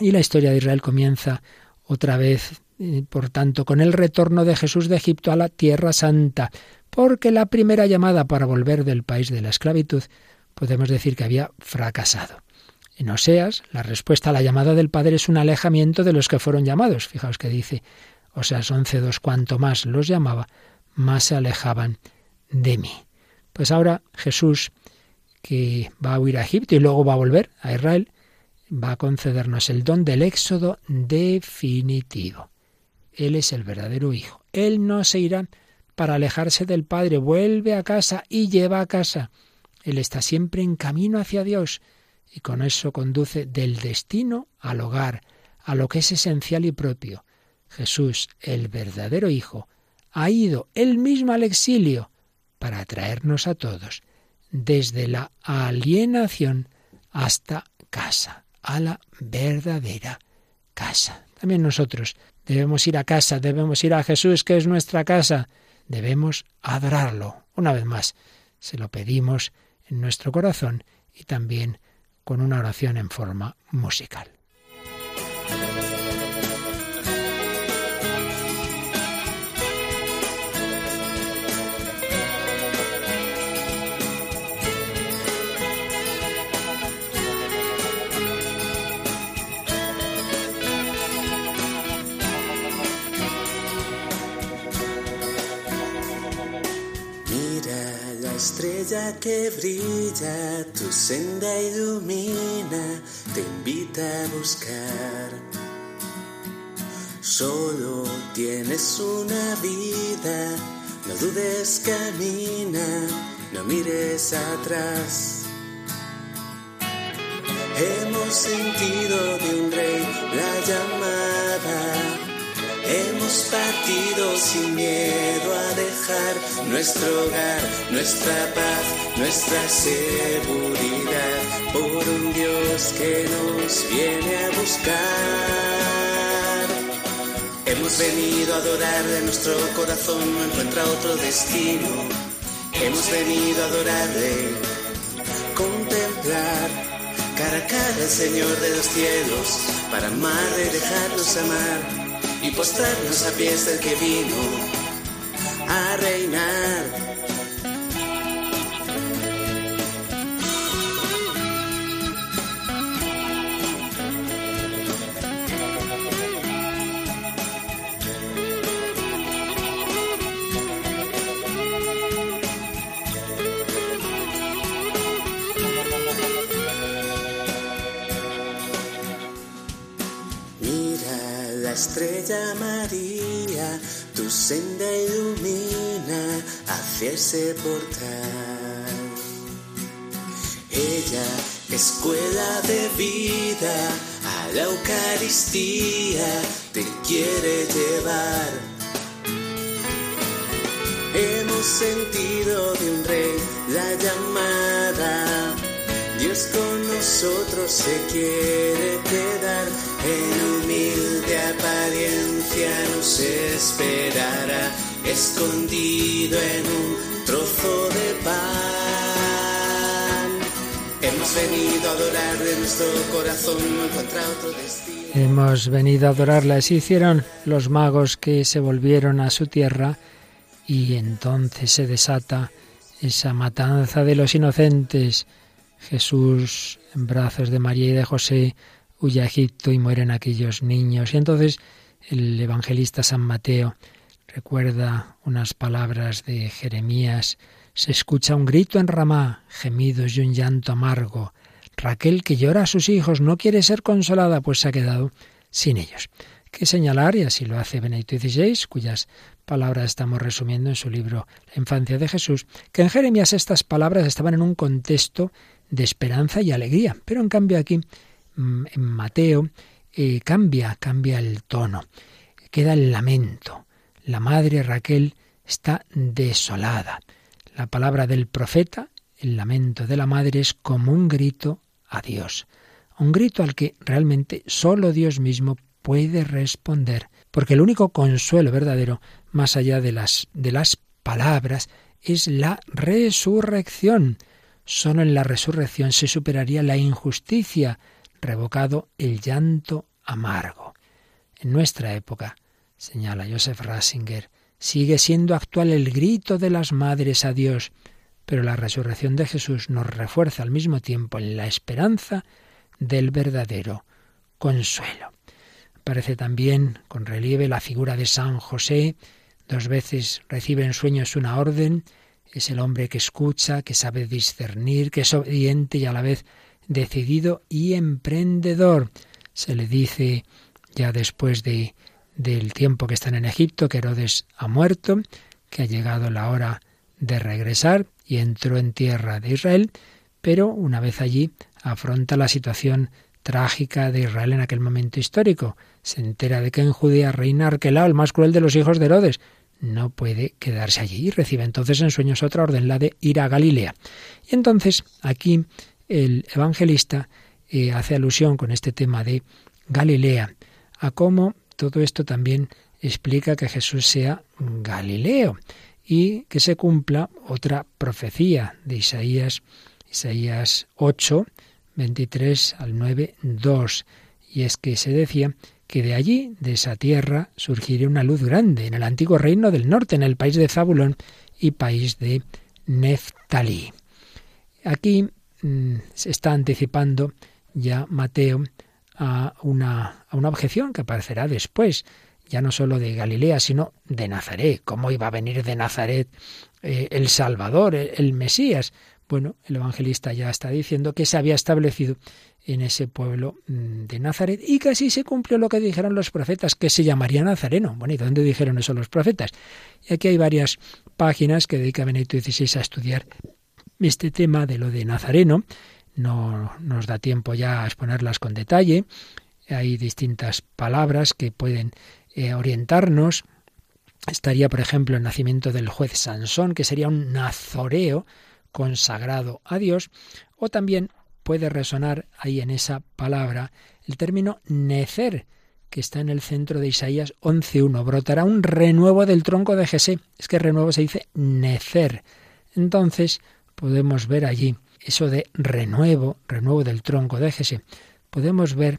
y la historia de Israel comienza otra vez, eh, por tanto, con el retorno de Jesús de Egipto a la Tierra Santa, porque la primera llamada para volver del país de la esclavitud podemos decir que había fracasado. En Oseas, la respuesta a la llamada del Padre es un alejamiento de los que fueron llamados. Fijaos que dice Oseas 11.2, cuanto más los llamaba, más se alejaban de mí. Pues ahora Jesús, que va a huir a Egipto y luego va a volver a Israel, va a concedernos el don del éxodo definitivo. Él es el verdadero Hijo. Él no se irá para alejarse del Padre, vuelve a casa y lleva a casa. Él está siempre en camino hacia Dios y con eso conduce del destino al hogar, a lo que es esencial y propio. Jesús, el verdadero Hijo, ha ido él mismo al exilio para atraernos a todos, desde la alienación hasta casa, a la verdadera casa. También nosotros debemos ir a casa, debemos ir a Jesús, que es nuestra casa, debemos adorarlo. Una vez más, se lo pedimos en nuestro corazón y también con una oración en forma musical. Estrella que brilla, tu senda ilumina, te invita a buscar. Solo tienes una vida, no dudes, camina, no mires atrás. Hemos sentido de un rey la llamada Hemos partido sin miedo a dejar nuestro hogar, nuestra paz, nuestra seguridad por un Dios que nos viene a buscar. Hemos venido a adorar de nuestro corazón, no encuentra otro destino. Hemos venido a adorarle, contemplar cara a cara al Señor de los cielos, para amar y dejarnos amar y postrarnos a pies que vino a reinar. estrella María, tu senda ilumina hacia ese portal. Ella, escuela de vida, a la Eucaristía te quiere llevar. Hemos sentido de un rey la llamada. Dios con nosotros se quiere quedar en humilde apariencia nos esperará, escondido en un trozo de pan. Hemos venido a adorar de nuestro corazón, no encuentra otro destino. Hemos venido a adorarla, así hicieron los magos que se volvieron a su tierra y entonces se desata esa matanza de los inocentes. Jesús en brazos de María y de José huye a Egipto y mueren aquellos niños. Y entonces el evangelista San Mateo recuerda unas palabras de Jeremías. Se escucha un grito en Ramá, gemidos y un llanto amargo. Raquel, que llora a sus hijos, no quiere ser consolada, pues se ha quedado sin ellos. Que señalar, y así lo hace Benedicto XVI, cuyas palabras estamos resumiendo en su libro La infancia de Jesús, que en Jeremías estas palabras estaban en un contexto de esperanza y alegría, pero en cambio aquí en Mateo eh, cambia, cambia el tono. Queda el lamento. La madre Raquel está desolada. La palabra del profeta, el lamento de la madre, es como un grito a Dios. Un grito al que realmente solo Dios mismo puede responder. Porque el único consuelo verdadero, más allá de las, de las palabras, es la resurrección. Solo en la resurrección se superaría la injusticia, revocado el llanto amargo. En nuestra época, señala Joseph Ratzinger, sigue siendo actual el grito de las madres a Dios, pero la resurrección de Jesús nos refuerza al mismo tiempo en la esperanza del verdadero consuelo. Aparece también con relieve la figura de San José, dos veces recibe en sueños una orden, es el hombre que escucha, que sabe discernir, que es obediente y a la vez decidido y emprendedor. Se le dice ya después de, del tiempo que están en Egipto que Herodes ha muerto, que ha llegado la hora de regresar y entró en tierra de Israel, pero una vez allí afronta la situación trágica de Israel en aquel momento histórico. Se entera de que en Judea reina Arquelao, el más cruel de los hijos de Herodes. No puede quedarse allí y recibe entonces en sueños otra orden, la de ir a Galilea. Y entonces aquí el evangelista eh, hace alusión con este tema de Galilea, a cómo todo esto también explica que Jesús sea Galileo y que se cumpla otra profecía de Isaías, Isaías 8, 23 al 9, 2. Y es que se decía que de allí, de esa tierra, surgiría una luz grande en el antiguo reino del norte, en el país de Zabulón y país de Neftalí. Aquí se está anticipando ya Mateo a una, a una objeción que aparecerá después. ya no solo de Galilea, sino de Nazaret. ¿Cómo iba a venir de Nazaret eh, el Salvador, el, Mesías? Bueno, el evangelista ya está diciendo que se había establecido en ese pueblo mm, de Nazaret y casi se cumplió lo que dijeron los profetas, que se llamaría Nazareno. Bueno, ¿y dónde dijeron eso los profetas? Y aquí hay varias páginas que dedica Benedicto XVI a estudiar este tema de lo de Nazareno. No nos da tiempo ya a exponerlas con detalle. Hay distintas palabras que pueden eh, orientarnos. Estaría, por ejemplo, el nacimiento del juez Sansón, que sería un nazoreo consagrado a Dios, o también puede resonar ahí en esa palabra el término necer, que está en el centro de Isaías 11.1. Brotará un renuevo del tronco de Jesé. Es que renuevo se dice necer. Entonces podemos ver allí eso de renuevo, renuevo del tronco de Jesé. Podemos ver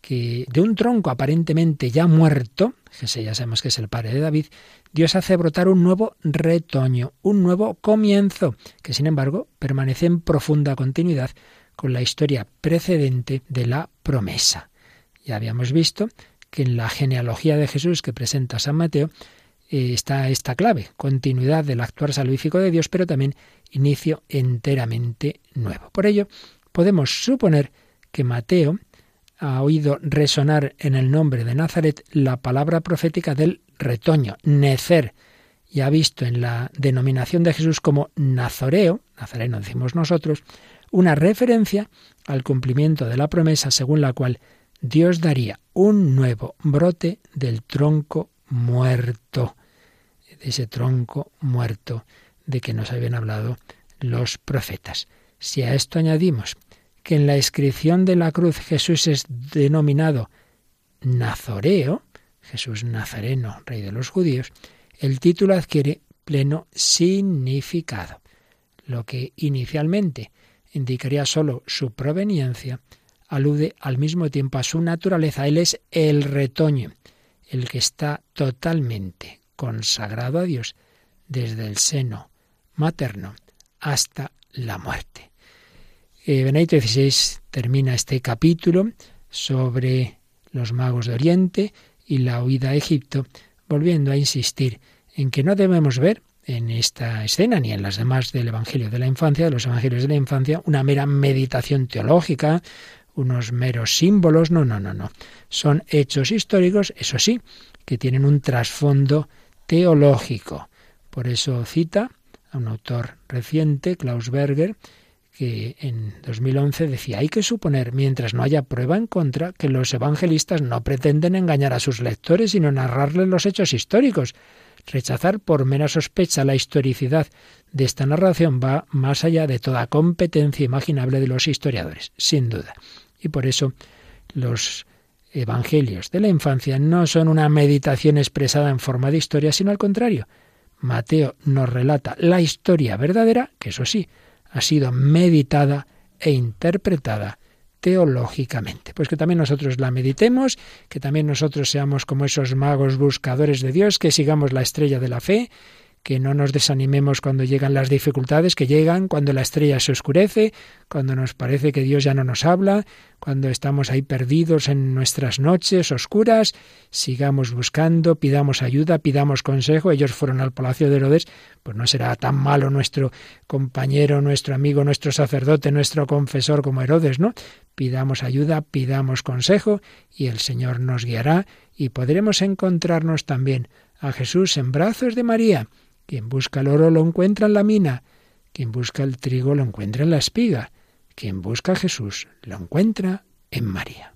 que de un tronco aparentemente ya muerto, Jesé ya sabemos que es el padre de David, Dios hace brotar un nuevo retoño, un nuevo comienzo, que sin embargo permanece en profunda continuidad con la historia precedente de la promesa. Ya habíamos visto que en la genealogía de Jesús que presenta San Mateo eh, está esta clave, continuidad del actuar salvífico de Dios, pero también inicio enteramente nuevo. Por ello, podemos suponer que Mateo ha oído resonar en el nombre de Nazaret la palabra profética del retoño, necer, y ha visto en la denominación de Jesús como nazoreo, nazareno decimos nosotros, una referencia al cumplimiento de la promesa según la cual Dios daría un nuevo brote del tronco muerto, de ese tronco muerto de que nos habían hablado los profetas. Si a esto añadimos que en la inscripción de la cruz Jesús es denominado Nazoreo, Jesús Nazareno, rey de los judíos, el título adquiere pleno significado. Lo que inicialmente indicaría sólo su proveniencia, alude al mismo tiempo a su naturaleza. Él es el retoño, el que está totalmente consagrado a Dios desde el seno materno hasta la muerte. Eh, XVI termina este capítulo sobre los magos de Oriente y la huida a Egipto, volviendo a insistir en que no debemos ver en esta escena ni en las demás del Evangelio de la Infancia, de los Evangelios de la Infancia, una mera meditación teológica, unos meros símbolos, no, no, no, no. Son hechos históricos, eso sí, que tienen un trasfondo teológico. Por eso cita a un autor reciente, Klaus Berger, que en 2011 decía, hay que suponer, mientras no haya prueba en contra, que los evangelistas no pretenden engañar a sus lectores, sino narrarles los hechos históricos. Rechazar por mera sospecha la historicidad de esta narración va más allá de toda competencia imaginable de los historiadores, sin duda. Y por eso los evangelios de la infancia no son una meditación expresada en forma de historia, sino al contrario. Mateo nos relata la historia verdadera, que eso sí, ha sido meditada e interpretada teológicamente. Pues que también nosotros la meditemos, que también nosotros seamos como esos magos buscadores de Dios, que sigamos la estrella de la fe, que no nos desanimemos cuando llegan las dificultades que llegan, cuando la estrella se oscurece, cuando nos parece que Dios ya no nos habla, cuando estamos ahí perdidos en nuestras noches oscuras, sigamos buscando, pidamos ayuda, pidamos consejo. Ellos fueron al palacio de Herodes, pues no será tan malo nuestro compañero, nuestro amigo, nuestro sacerdote, nuestro confesor como Herodes, ¿no? Pidamos ayuda, pidamos consejo y el Señor nos guiará y podremos encontrarnos también a Jesús en brazos de María quien busca el oro lo encuentra en la mina. Quien busca el trigo lo encuentra en la espiga. Quien busca a Jesús lo encuentra en María.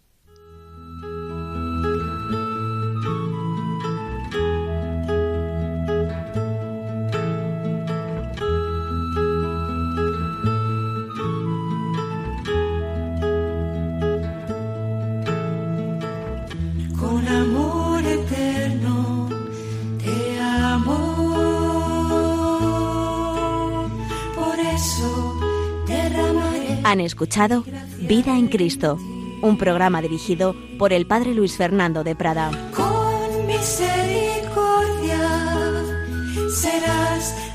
Han escuchado Vida en Cristo, un programa dirigido por el Padre Luis Fernando de Prada. Con misericordia serás